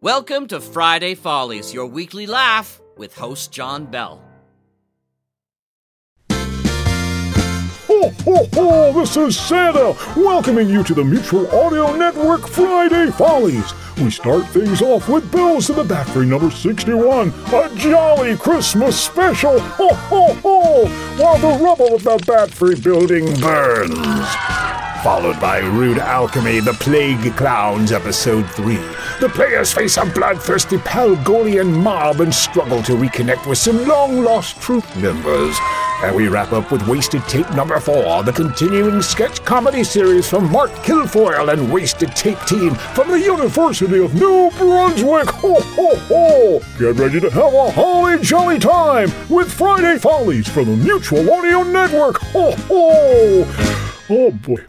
Welcome to Friday Follies, your weekly laugh with host John Bell. Ho, ho, ho! This is Santa, welcoming you to the Mutual Audio Network Friday Follies. We start things off with Bells in the Battery number 61, a jolly Christmas special, ho, ho, ho, while the rubble of the Battery building burns. Followed by Rude Alchemy, The Plague Clowns, Episode 3. The players face a bloodthirsty Palgolian mob and struggle to reconnect with some long lost troop members. And we wrap up with Wasted Tape number 4, the continuing sketch comedy series from Mark Kilfoyle and Wasted Tape Team from the University of New Brunswick. Ho, ho, ho! Get ready to have a holly jolly time with Friday Follies from the Mutual Audio Network. Ho, ho! Oh boy.